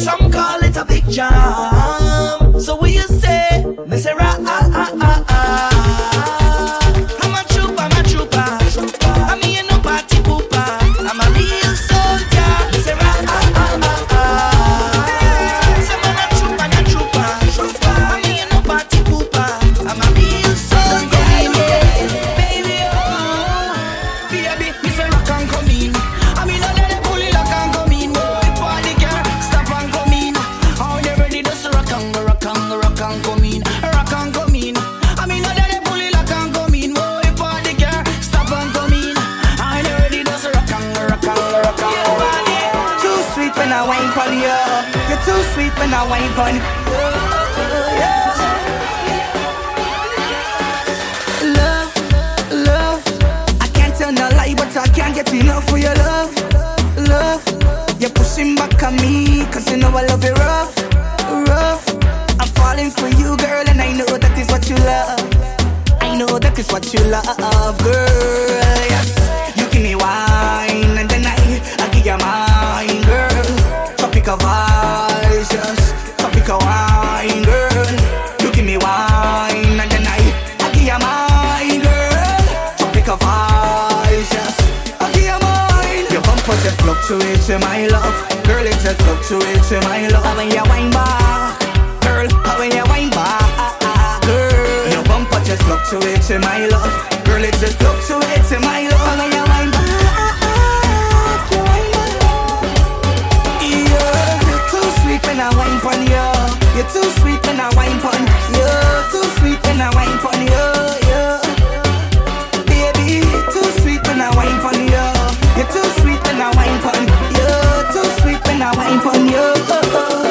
Some call it a big jam. So we you say? to it to my love. How when you wine back, girl. How when you wine back, girl. Your bumper just fluctuate to my love, girl. It just fluctuate to my love. How when you wine back. When I wine for you, you're too sweet when I wine for you, too sweet when I wine for you. I waiting for you.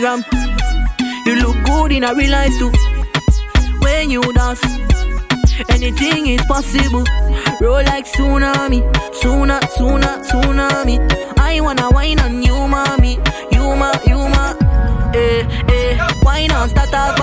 You look good in a real life too. When you dance, anything is possible. Roll like tsunami, tsunami, tsunami, tsunami. I wanna wine on you, mommy, you ma, you ma, eh, eh. Wine on, start a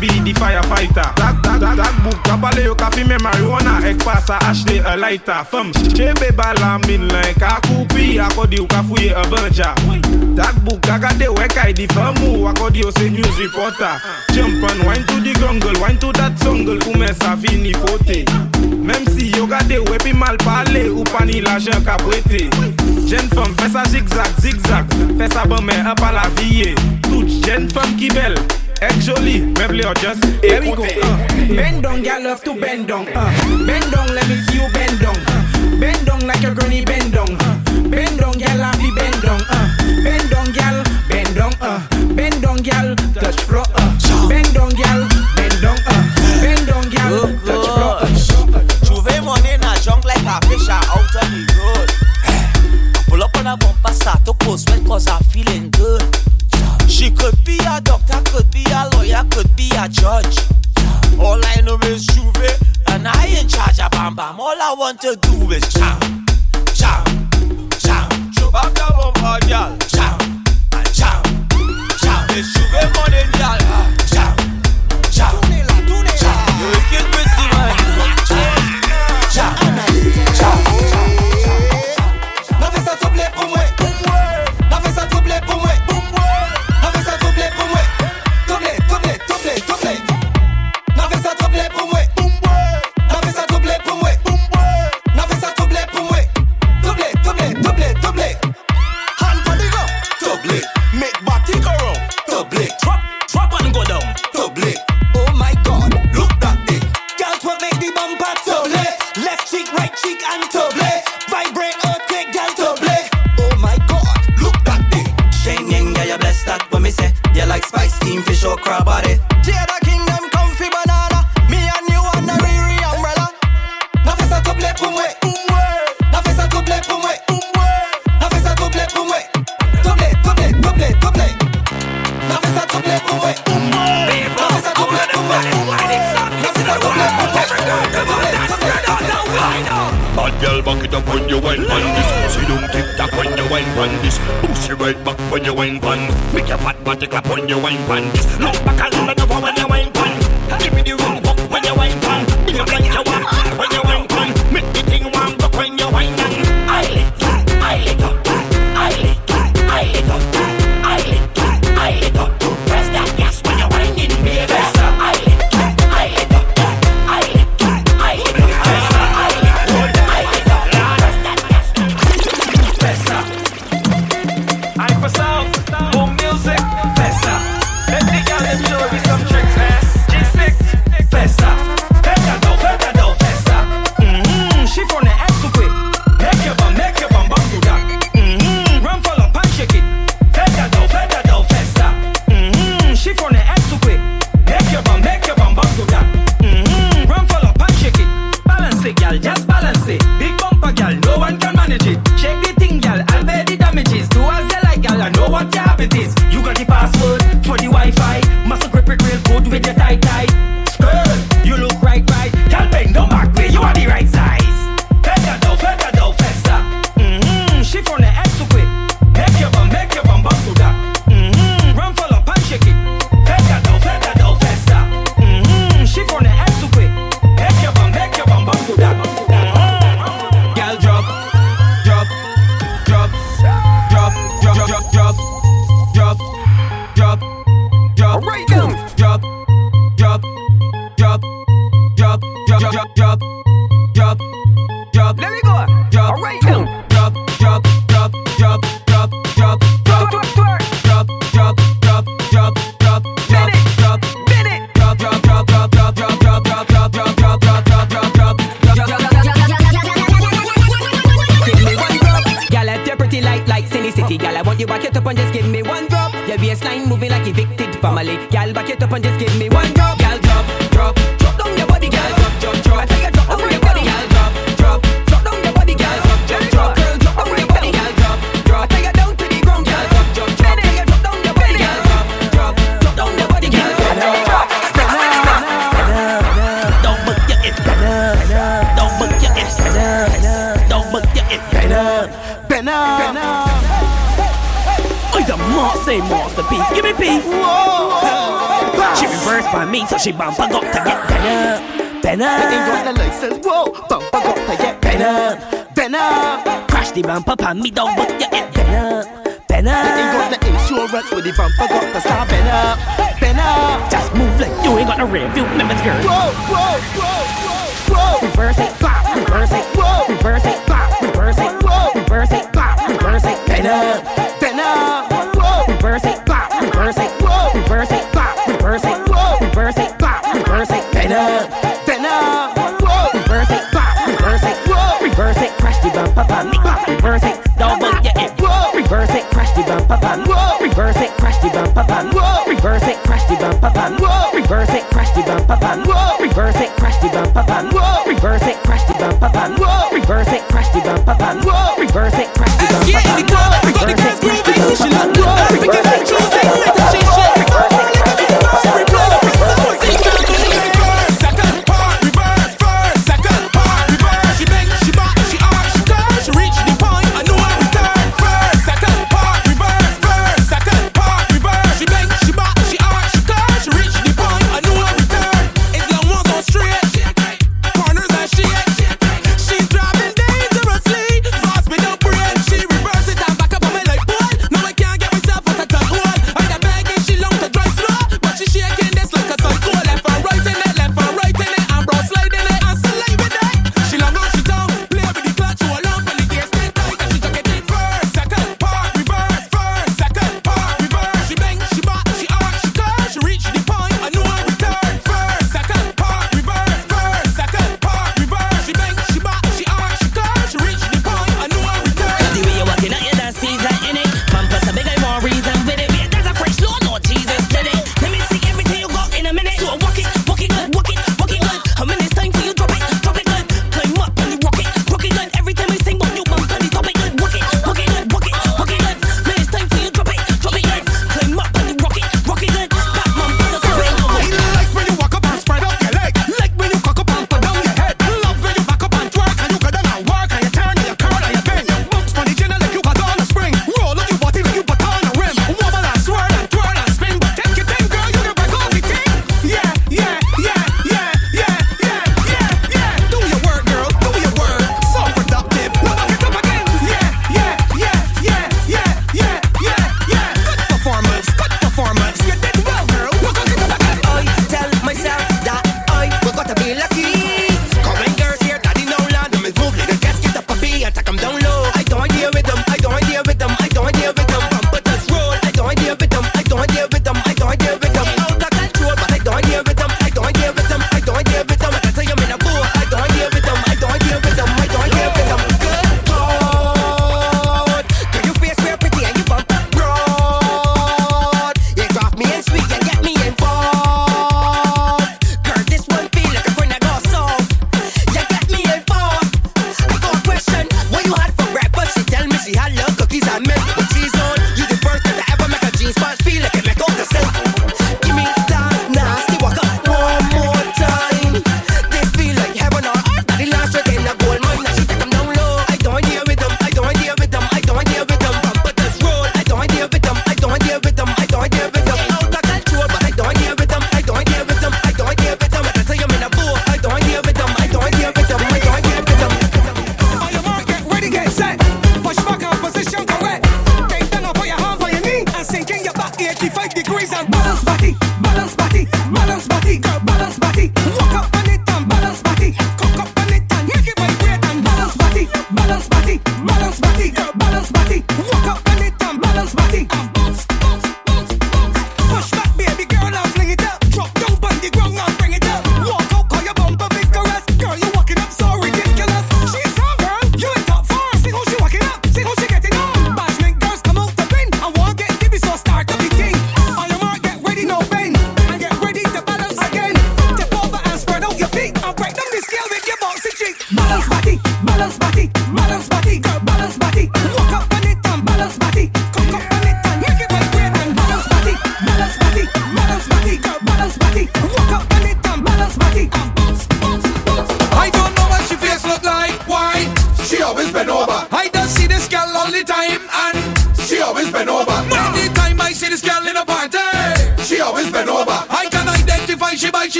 be the firefighter. Dag, dag, dag, dag book Kapale yo ka fime marijuana Ek pasa ashte a lighter. Fem, chebe bala min len Ka koupi akodi yo ka fouye a banja Dag book agade we kai di femu Akodi yo se news reporter. Jump and wine to the jungle Wine to that jungle Koume sa fini fote. Mem si yo gade we pi mal pale Ou pa ni la jen ka brete Jen fem fesa zigzag, zigzag Fesa beme e pa la viye Tout jen fem ki bel Actually, maybe or just here we go. Uh. Bend down, girl, love to bend down. Uh. Bend down, let me see you bend down. Uh. Bend down like your granny bend down. Uh. Bend down, girl, I be bend down. Uh. Bend down, girl, bend down. Uh. Bend down, girl, touch floor. Uh. Bend down, girl, bend down. Uh. Bend down, girl, touch floor. Uh. Juve money in junk like a fish out on the road. Pull up on a bumper, start to post sweat cause I'm feeling good. She could be a doctor, could be a lawyer, could be a judge. All I know is Juve, and I in charge of Bam Bam. All I want to do is jam, jam, jam. Chop up your bumper. up and just give me one drop. Your waistline moving like evicted family. Gal, back it up and just give me She bump up, got to get better, better. Enjoy the says whoa, bump up, got to get better, better. Crash the bumper, pan me down, but you get better, better. Ain't got no insurance with the bump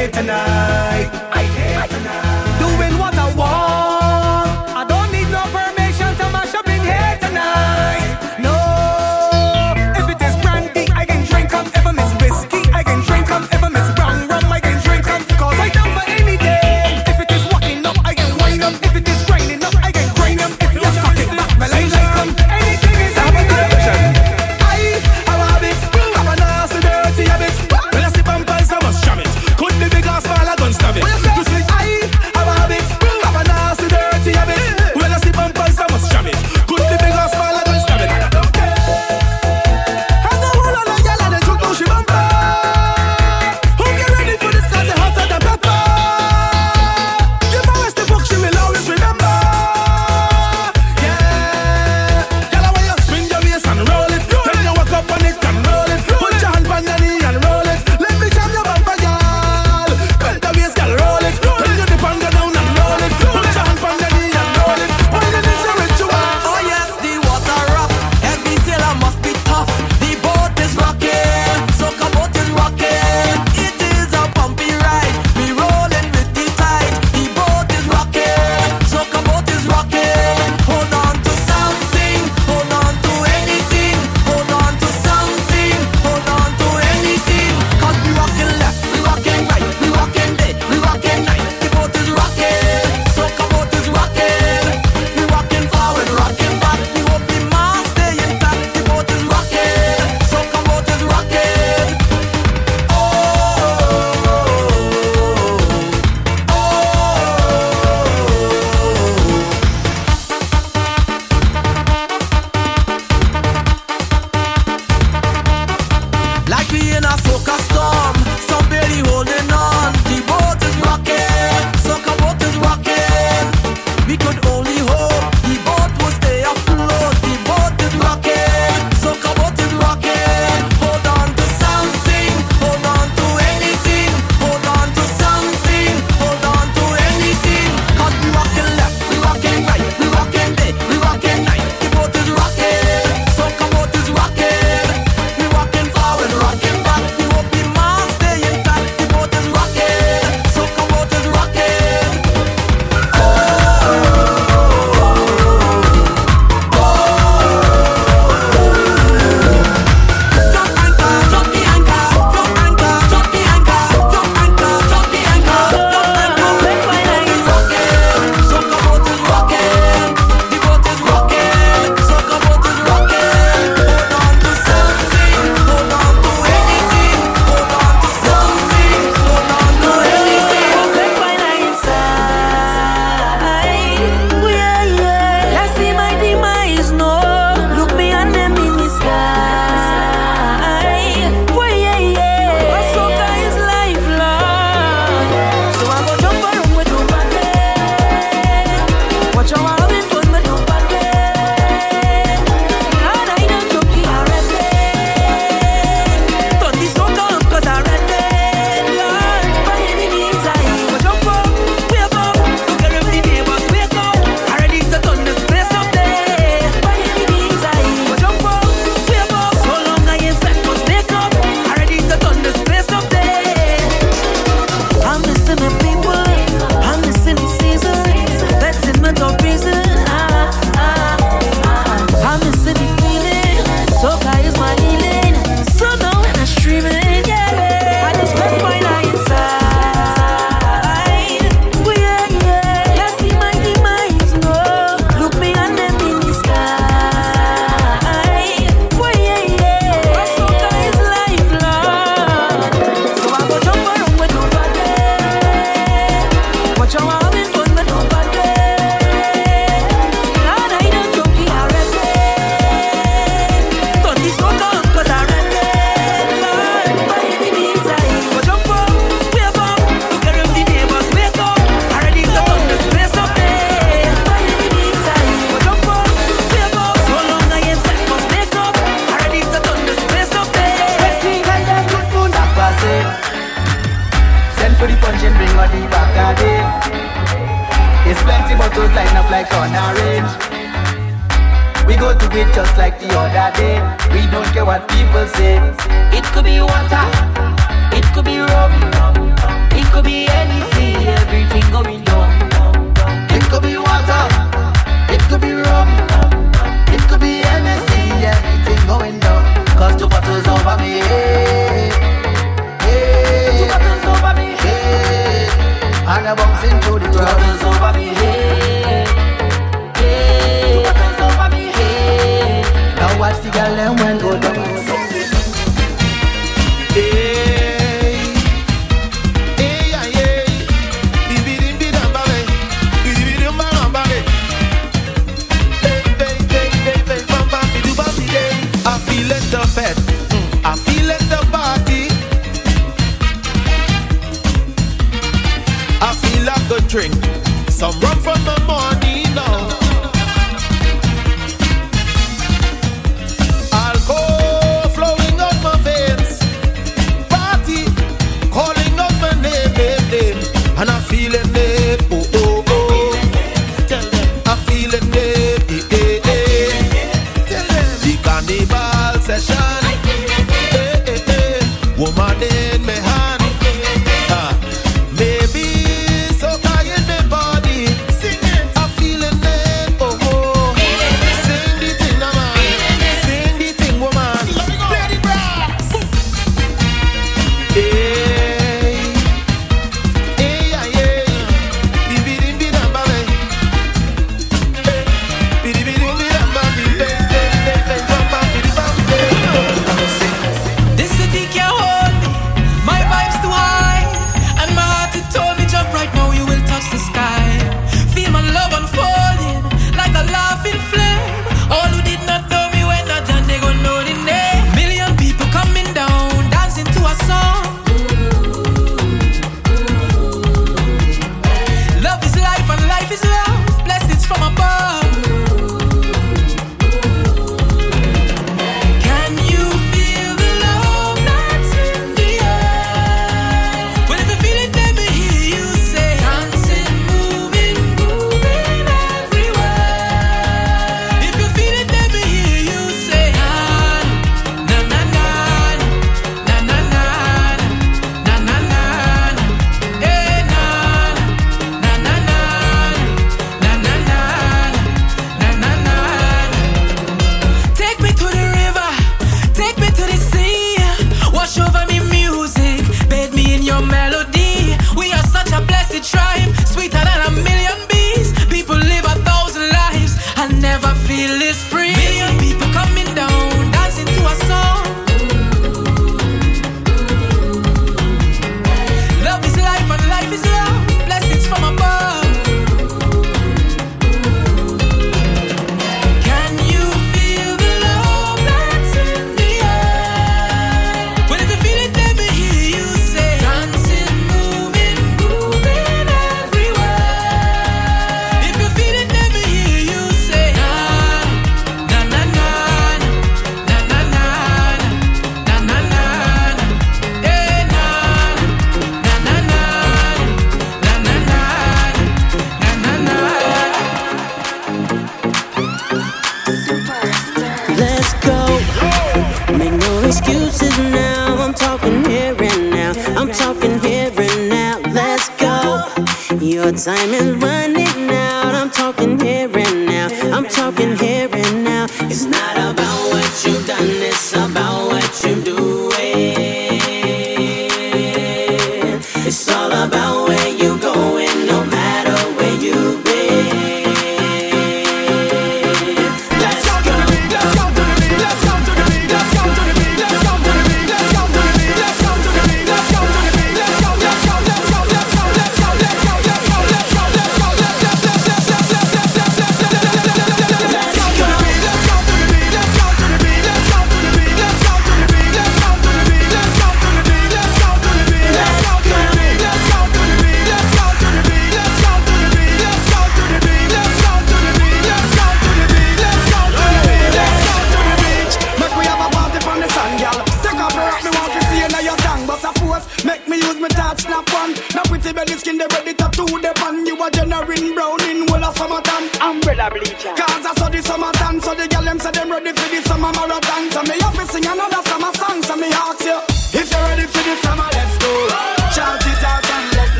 here tonight. I here tonight.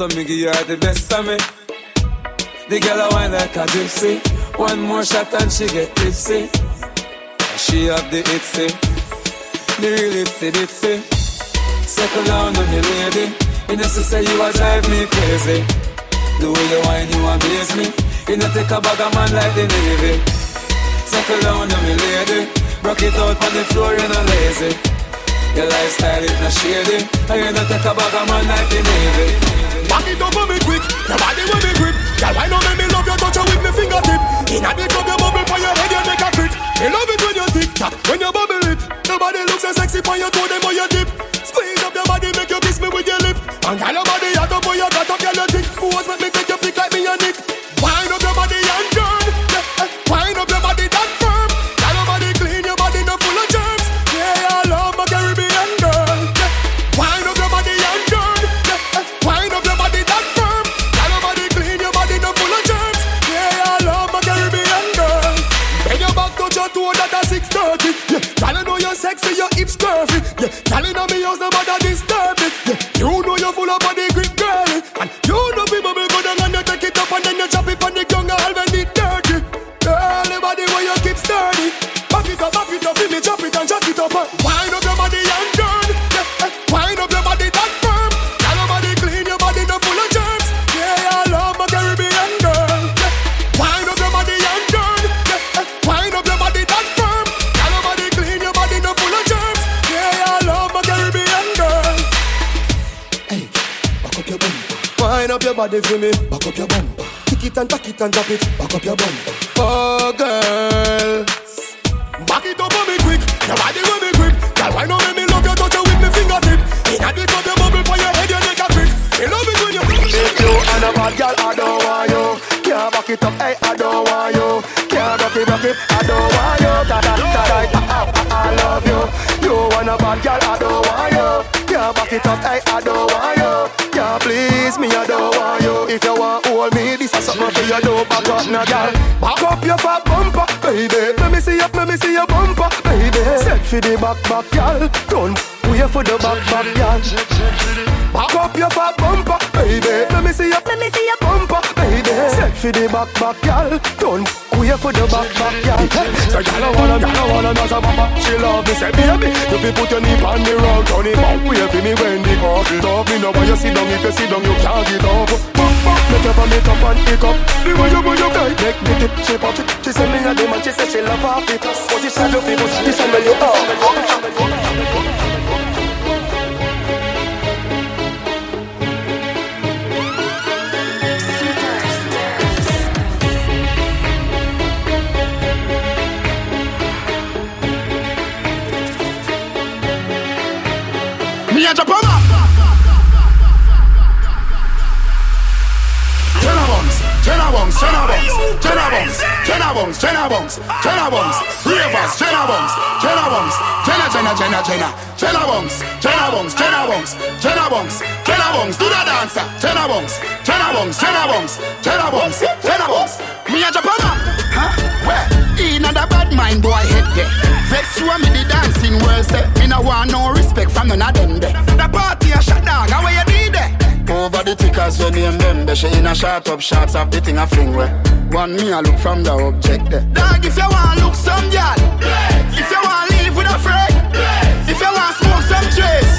So me give her the best of me. The girl I want like a gypsy. One more shot and she get tipsy. She have the itsy, the real itsy bitsy. Settle down on me, lady. You know, she say you a drive me crazy. The way you whine, you amaze me. You know, take a bag of man like the Navy. Settle down on me, lady. Rock it out on the floor, you're not lazy. Your lifestyle is not shady. And you know, take a bag of man like the Navy. Back it up on me quick, your body will be grip. Girl, why not make me love you, touch you with me fingertip. In a big up your bubble for your head, you make a crit. Me love it when you tick tock, when you bubble it. Your body looks so sexy for your toe, them on your dip. Squeeze up your body, make you kiss me with your lip. And girl, your body hot up, boy, you got up, girl, you body for me. Back up your bumper. Kick it and tack it and drop it. Back up your bumper. Oh, girl. Back it up on me quick. Your body will be grip. Girl, why not make me love you? Touch you with me fingertip. In a bit of your bubble for your head, you make a grip. Me love it when you. If you and a bad girl, I don't want you. Can't back it up, hey, I don't want you. Can't rock it, rock it, I don't want you. Da da da da, I, I, I love you. You want a bad girl, I don't want you. Can't back it up, hey, I don't me, for you. Don't back up, no girl. Back up your fat bumper, baby. Let me see you, let me see your bumper, baby. Set for the back, back, girl. Don't wait for the back, back, girl. Back up your fat bumper, baby. Let me see you, let me see your bumper, baby. Set for the back, back, girl. Don't wait for the back, back, girl. So girl, I wanna, girl, I wanna know some mama. She love me, say baby. You fi put your knee on the road, turn it back. Wait for me when the coffee up. Me know when you sit down, if you sit down, you can't get up. Bump, bump, make your vomit up and pick up. The way you move your tight, make me tip, pop it. She say me a demon, she say she love half it. Position your people, position when you up. Bungs, Jenna Bungs, Ravers, Jenna Bungs, Jenna Bungs, Jenna, Jenna, Jenna, Jenna, Jenna Bungs, Jenna Bungs, Jenna Bungs, Jenna Bungs, Jenna Bungs, do the dancer, Jenna Bungs, Jenna Bungs, Jenna Bungs, Jenna Bungs, Jenna Bungs. Me a Japan. Huh? Where? In a bad mind boy head there. Vex you and me the dancing world say. Me no want no respect from none of them there. The party a shut down, how you there? Over the tickers when name them They she in a shot up shots of the thing a fling where One me a look from the object there Dog if you want look some girl If you want live with a friend If you want smoke some trace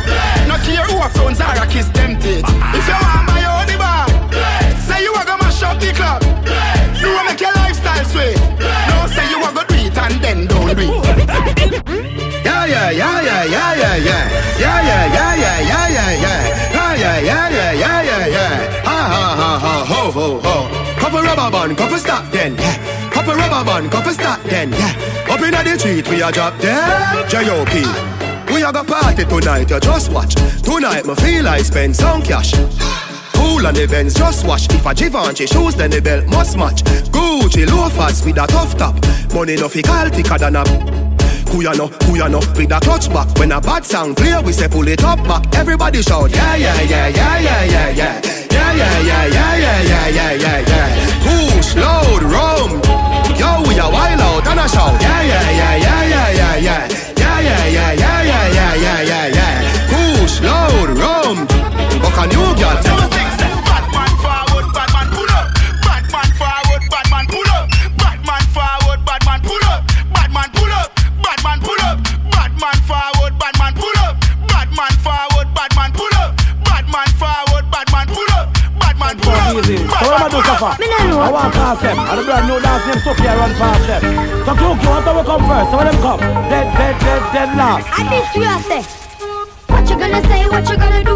No care who a phones are a kiss them teeth If you want buy your the bar Say you a go mash up the club You a make your lifestyle sweet No say you a go do it and then don't do it Yeah, yeah, yeah, yeah, yeah, yeah, yeah. Yeah, yeah, yeah, yeah, yeah, yeah, yeah. Yeah, yeah, yeah, yeah, yeah. Ha, ha, ha, ha, ho, ho, ho. Couple rubber band, couple stop then. Yeah. Couple rubber band, couple start then, yeah. Up in the street, we a drop dead. J.O.P. We a go party tonight, you just watch. Tonight, me feel I spend some cash. Cool on the Benz, just wash. If a Givenchy shoes, then the belt must match. Gucci loafers with a tough top. Money no fi call thicker than a. Who ya know, who ya know, with a clutch back When a bad sound clear, we say pull it up back Everybody shout, yeah, yeah, yeah, yeah, yeah, yeah, yeah Yeah, yeah, yeah, yeah, yeah, yeah, yeah, yeah, yeah Push, load, rum Yo, we a wild out and a shout Yeah, yeah, yeah, yeah, yeah, yeah, yeah Yeah, yeah, yeah, yeah, yeah, yeah, yeah, yeah, yeah Push, load, rum Buck a new girl So what am I do so far? I want past them. And the brand new dance name Sophia run past them. So Cook, you want to come first? So when them come, dead, dead, dead, dead last. I think you are say. What you gonna say? What you gonna do?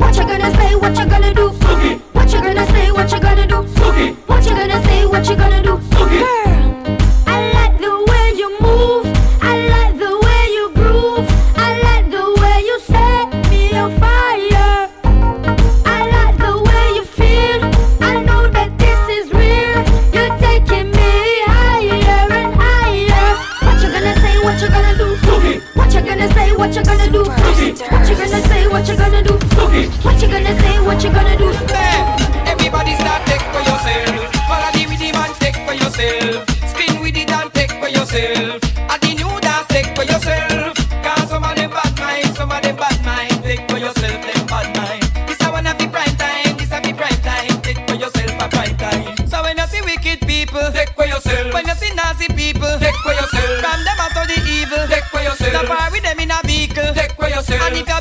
What you gonna say? What you gonna do? What you gonna say? What you gonna do? What you gonna say? What you gonna do? Girl, What you gonna do? Eh, everybody start take for yourself. Follow the rhythm and take for yourself. Spin with it and take for yourself. At the new dance, take for yourself. Cause some of them bad mind, some of them bad mind. Take for yourself, them bad mind. This a one of the prime time, this a the prime time. Take for yourself a prime time. So when you see wicked people, take for yourself. When you see nasty people, take for yourself. From them out of the evil, take for yourself. Far with them in a vehicle, take for yourself. And if your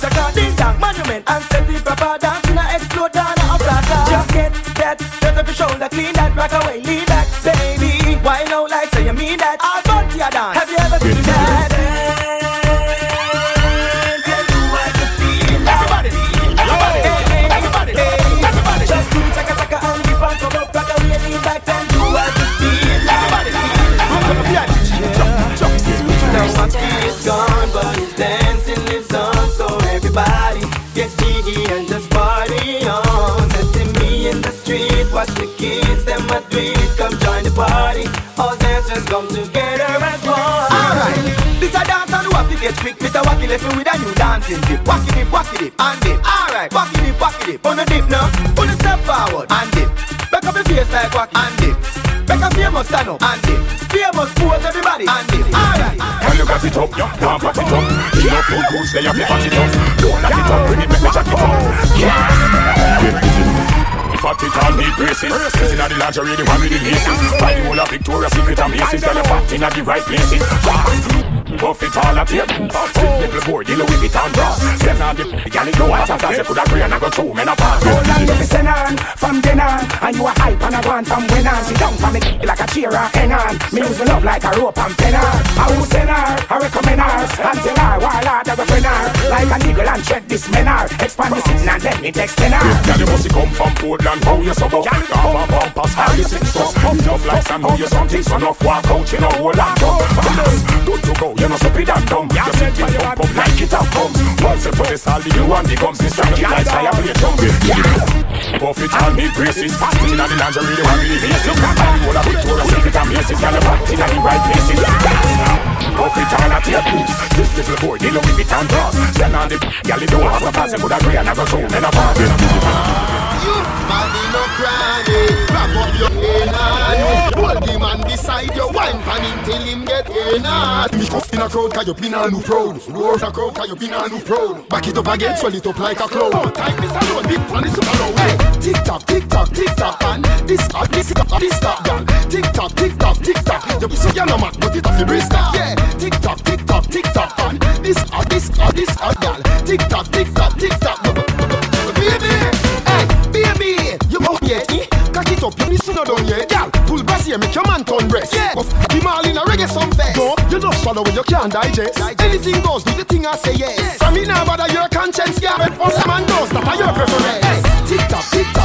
chaka chaka, ding dong, monument and set the proper dance in a explode down a flatter. Just get that, get up your shoulder, clean that, rock away, lean back, baby. Why no like say you mean that? I'll bump to your dance. Have you ever seen that? Party. All dancers come together as one. Alright, this a dance and what to get quick. Mr. Wacky left me with a new dancing dip. Wacky dip, wacky dip, and dip. Alright, wacky dip, wacky dip. On the dip now, on the step forward and dip. Back up your face like wacky and dip. Back up famous stand up and dip. Famous pose everybody and dip. Alright. When you got it up, you can't pat it up. You know full goose, they have to pat it up. Don't lock it up, bring it, make me jack it up. Yeah. Fat it all need braces. Braces inna the lingerie, the one with the laces Buy the whole of Victoria's Secret and Macy's Got your fat inna the right places. Fast Buff it all tape Fit little boy, the Louis Vuitton bra Send on the Girl, it go out of class You coulda brain and go two men apart. Hold on, if send on from then on. And you a hype and a go on from when on. Sit down for me like a cheer and hang on. Me use me love like a rope and pen on I will send her, I recommend her. Until her, while I have a friend her. Like an eagle and tread this men her. Expand the sitting and then me text her. Girl, you must come from Portland. How you so buff? Have a bumpers, how you sing so? Tough like some, know you something So enough. Walk out, you know, hold on. Good to go, you know stupid and dumb. You sit it up, up like it a cum One step to the side, you and the gums This strike it like fire, play drum Puff it and me brace it. Fast in the lingerie, with the really Look at And the whole of Victoria Secret and Macy's Got a fat in the right places Puff it and a tape This little boy, they love it and draws Send on the gal, he don't have a pass He could a grey and a go show, and a party. You, Babylon crying. Get inner Me tough in a crowd cause you pin a new proud Roar in a crowd cause you pin a new proud Back it up again swell it up like a cloud oh, Time this alone big one is alone Hey. Tick tock tick tock tick tock and This hot this hot this hot gal Tick tock tick tock tick tock. You be so no man but it off the wrist Yeah. Tick tock tick tock tick tock and This hot this hot this hot gal Tick tock tick tock tick tock up you miss no done yet Gal. Pull brass here make your man turn breast Yeah. Of the all in a reggae some fest No you just swallow when you can't digest. Anything goes do the thing I say yes. From me now bother your conscience girl When once a man does that are your preference. Hey tick tock tick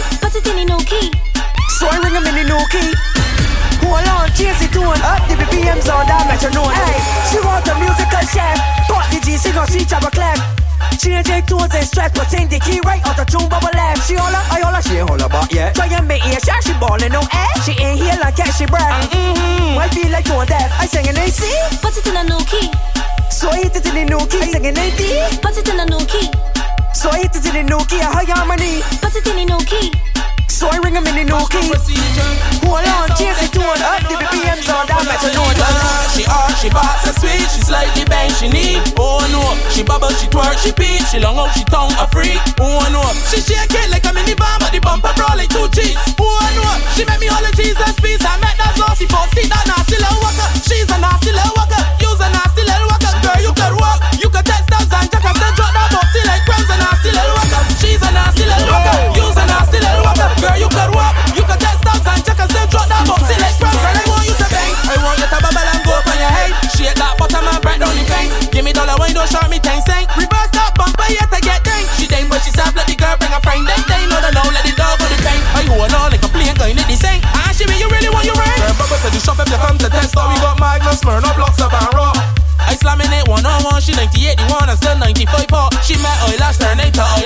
hug harmony. Put it in the new key. So I ring him in the nookie. Hold on, change the tune up the BPMs on that metronome. Hey, she want a musical chef, but the G sing on she chop a clap. Change the tones and stress, but change the key right out the tune bubble left. She holla, I holla, she ain't holla back yet. Try and make ear shot, she ballin' no air. She ain't here like cat, she brag. Mm-hmm, I feel like doing that. I sing in AC. Put it in the new key. So I hit it in the nookie. I sing in D. Put it in the new key. So I hit it in the nookie, I hug harmony. Put it in the new key. So I ring him in the nookie. Hold on, change the tune up the BPMs on that metronome. She hot, she boss, so sweet, she slightly bang, she need. Oh no, she bubble, she twerk, she beat, she long out, she tongue a freak. Oh no, she shake it like a minivan, but the bumper brawl like two G's. Oh no, she make me all the Jesus piece. I met that saucy for stick that nasty little walker. She's a nasty little walker, you could walk, you and jack and then drop that boxy like crumbs. Girl, I want you to bang, I want you to bubble and go up on your head. Shake that bottom and break down the fence. Give me dollar when don't me ten. Reverse that bumper yet to get dang. She dang but she soft let the girl bring a friend. They they know the know let the dog go the pain. I hold on like a plane going to the sink. Ah, she me you really want you right? Girl, bubble to the shop if you come to test. So we got Magnus, Smirnoff, blocks up and raw. I slamming it one on one. She 98, the one and still 95 for. She met I last turn to I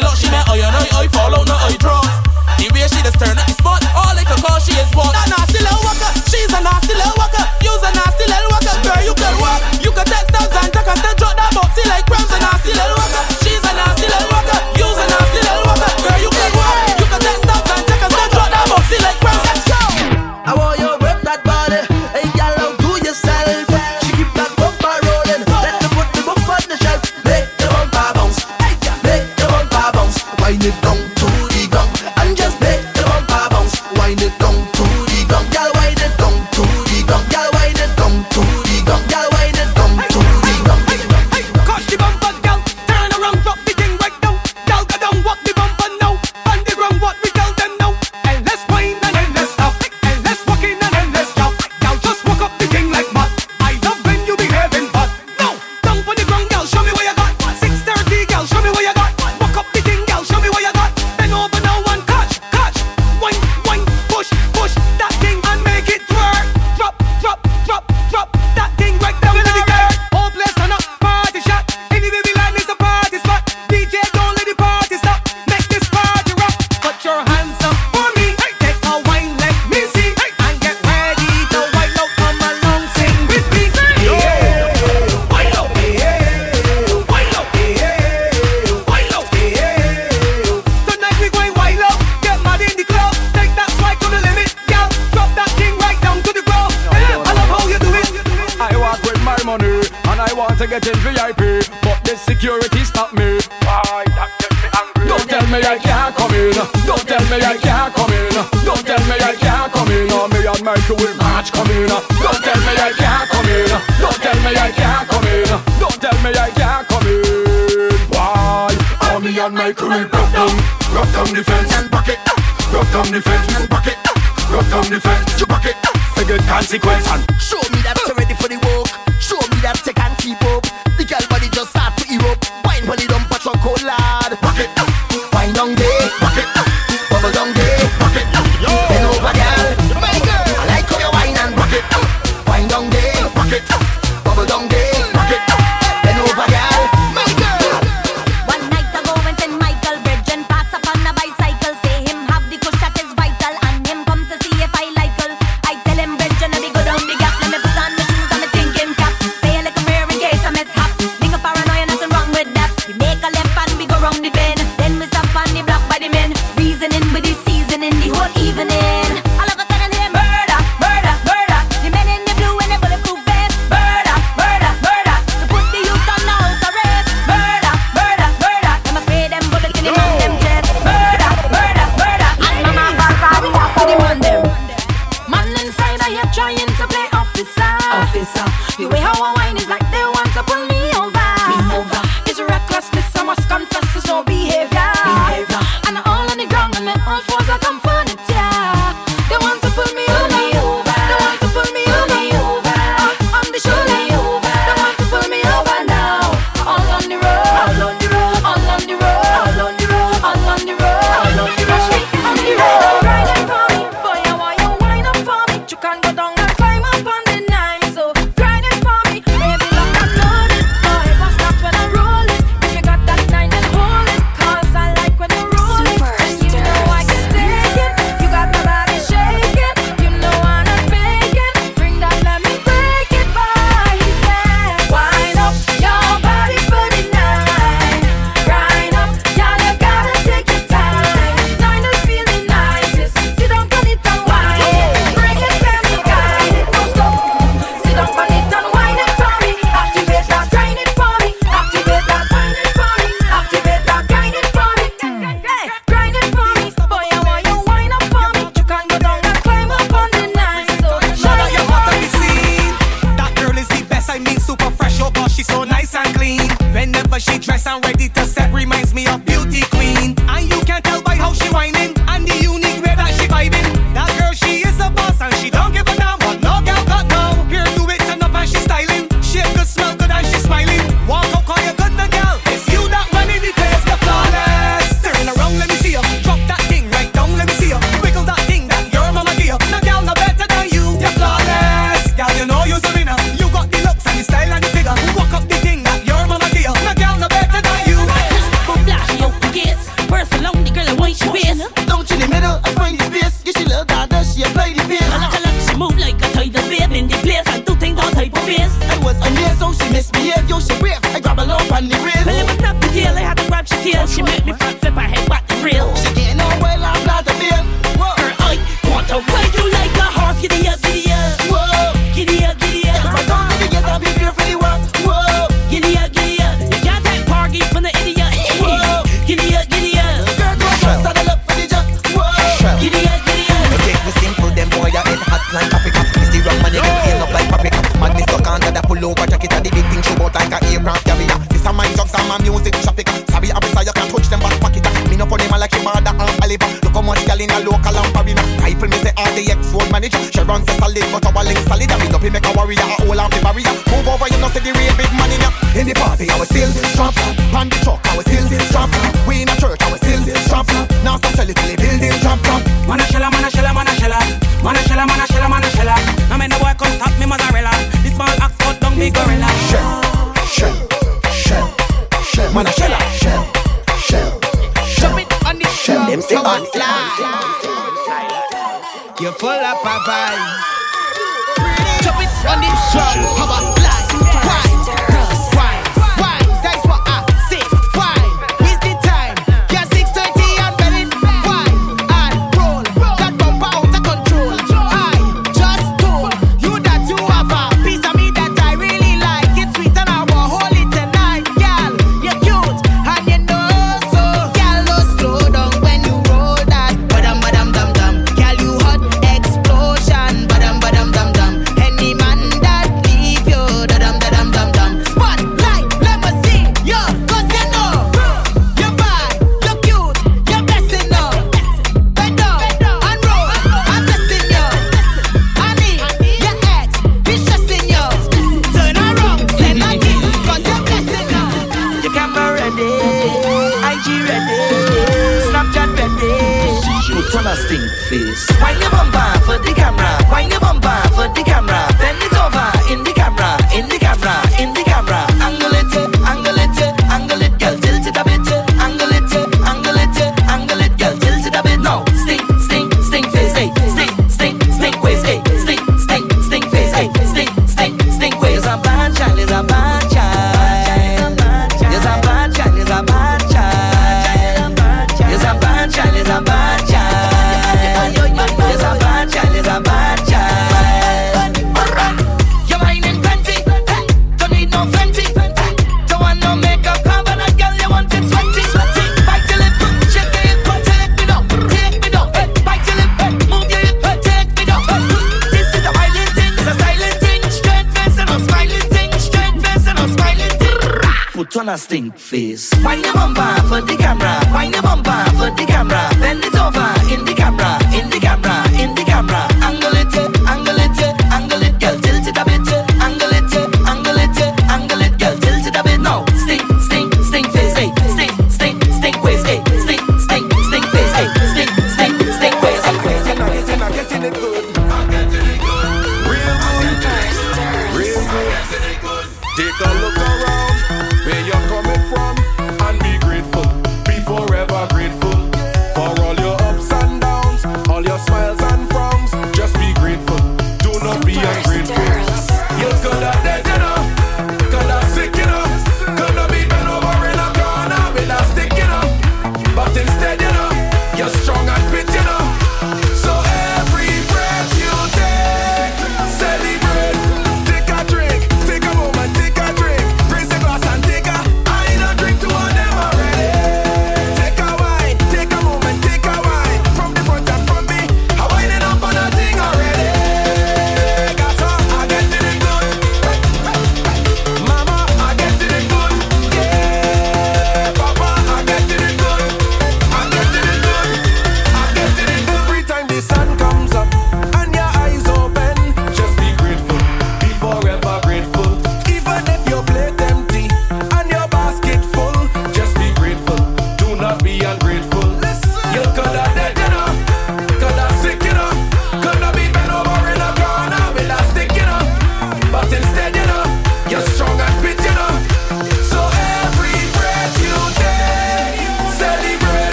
but she dress I'm ready to step. Reminds me of beauty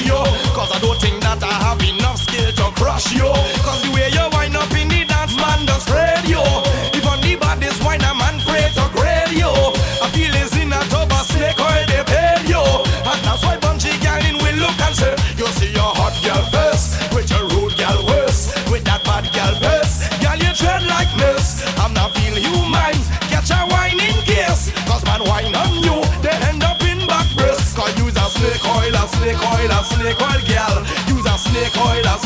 ratio. Cause I don't think that I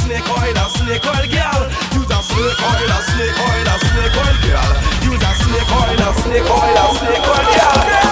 snake oil, a snake oil girl. Use a snake oil, a snake oil, a snake oil girl. Use a snake oil, a snake oil, a snake oil girl.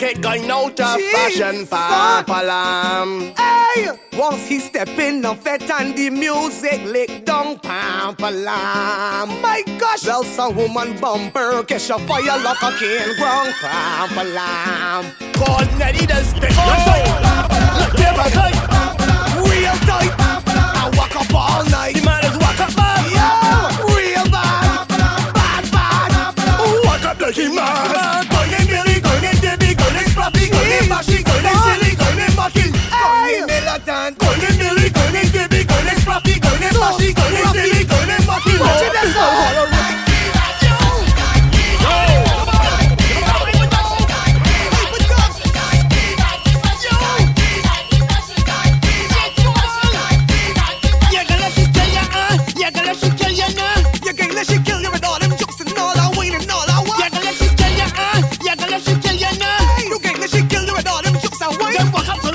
like it going out of Jeez. fashion, papalam. Hey, once he step in the fet and the music lick down, pampalam. My gosh, well, some woman bumper catch a fire like a can ground, pampalam. Call Nelly the stick, oh. tight, like never tight, real tight. I walk up all night.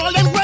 roll them.